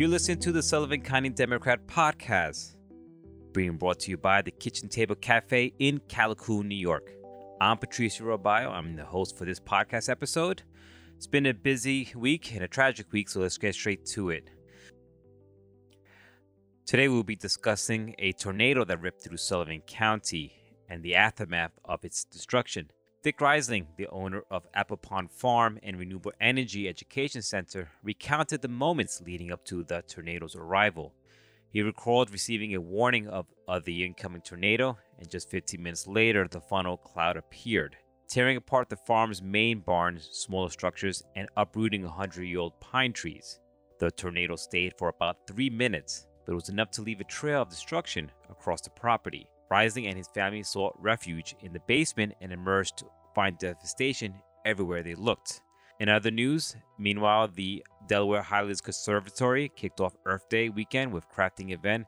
You're listening to the Sullivan County Democrat podcast, being brought to you by the Kitchen Table Cafe in Callicoon, New York. I'm Patricio Robayo. I'm the host for this podcast episode. It's been a busy week and a tragic week, so let's get straight to it. Today, we'll be discussing a tornado that ripped through Sullivan County and the aftermath of its destruction. Dick Riseling, the owner of Apple Pond Farm and Renewable Energy Education Center, recounted the moments leading up to the tornado's arrival. He recalled receiving a warning of, of the incoming tornado, and just 15 minutes later, the funnel cloud appeared, tearing apart the farm's main barns, smaller structures, and uprooting 100 year old pine trees. The tornado stayed for about three minutes, but it was enough to leave a trail of destruction across the property. Riseling and his family sought refuge in the basement and emerged to find devastation everywhere they looked. In other news, meanwhile, the Delaware Highlands Conservancy kicked off Earth Day weekend with crafting event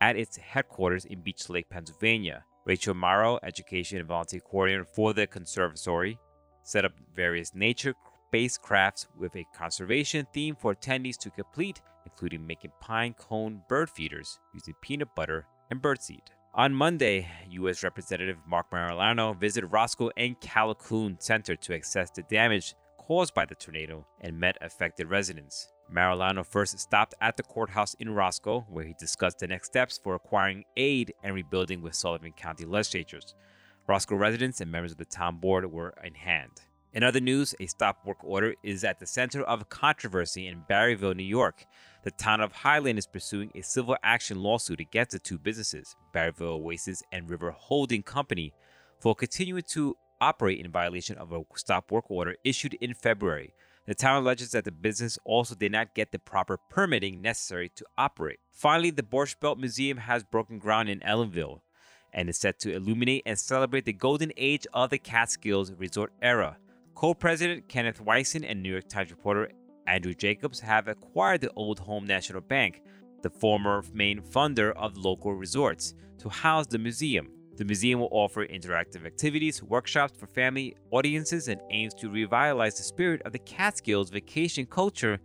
at its headquarters in Beach Lake, Pennsylvania. Rachel Morrow, education and volunteer coordinator for the conservancy, set up various nature-based crafts with a conservation theme for attendees to complete, including making pine cone bird feeders using peanut butter and birdseed. On Monday, U.S. Representative Marc Molinaro visited Roscoe and Callicoon Center to assess the damage caused by the tornado and met affected residents. Marilano first stopped at the courthouse in Roscoe, where he discussed the next steps for acquiring aid and rebuilding with Sullivan County legislators. Roscoe residents and members of the town board were in hand. In other news, a stop work order is at the center of controversy in Barryville, New York. The town of Highland is pursuing a civil action lawsuit against the two businesses, Barryville Oasis and River Holding Company, for continuing to operate in violation of a stop work order issued in February. The town alleges that the business also did not get the proper permitting necessary to operate. Finally, the Borscht Belt Museum has broken ground in Ellenville and is set to illuminate and celebrate the golden age of the Catskills resort era. Co president Kenneth Wysen and New York Times reporter Andrew Jacobs have acquired the Old Home National Bank, the former main funder of local resorts, to house the museum. The museum will offer interactive activities, workshops for family audiences, and aims to revitalize the spirit of the Catskills vacation culture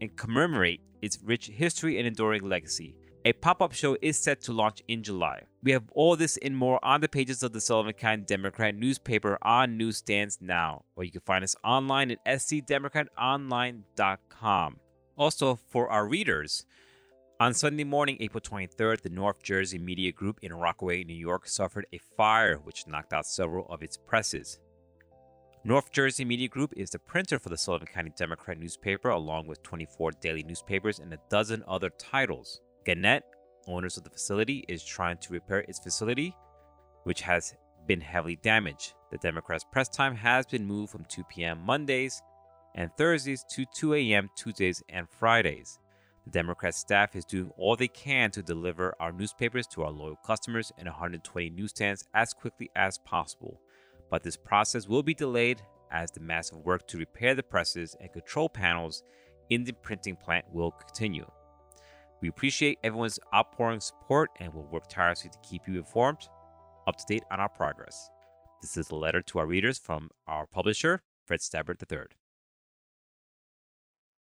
and commemorate its rich history and enduring legacy. A pop up show is set to launch in July. We have all this and more on the pages of the Sullivan County Democrat newspaper on newsstands now, or you can find us online at scdemocratonline.com. Also, for our readers, on Sunday morning, April 23rd, the North Jersey Media Group in Rockaway, New York suffered a fire which knocked out several of its presses. North Jersey Media Group is the printer for the Sullivan County Democrat newspaper, along with 24 daily newspapers and a dozen other titles. Gannett, owners of the facility, is trying to repair its facility, which has been heavily damaged. The Democrats' press time has been moved from 2 p.m. Mondays and Thursdays to 2 a.m. Tuesdays and Fridays. The Democrat staff is doing all they can to deliver our newspapers to our loyal customers in 120 newsstands as quickly as possible. But this process will be delayed as the massive work to repair the presses and control panels in the printing plant will continue. We appreciate everyone's outpouring support and will work tirelessly to keep you informed, up to date on our progress. This is a letter to our readers from our publisher, Fred Stabbert III.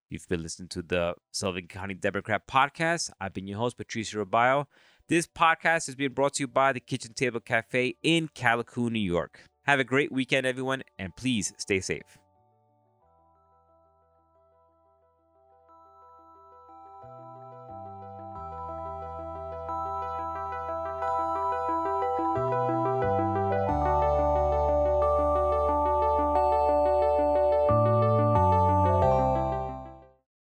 You've been listening to the Sullivan County Democrat podcast. I've been your host, Patricio Robayo. This podcast is being brought to you by the Kitchen Table Cafe in Callicoon, New York. Have a great weekend, everyone, and please stay safe.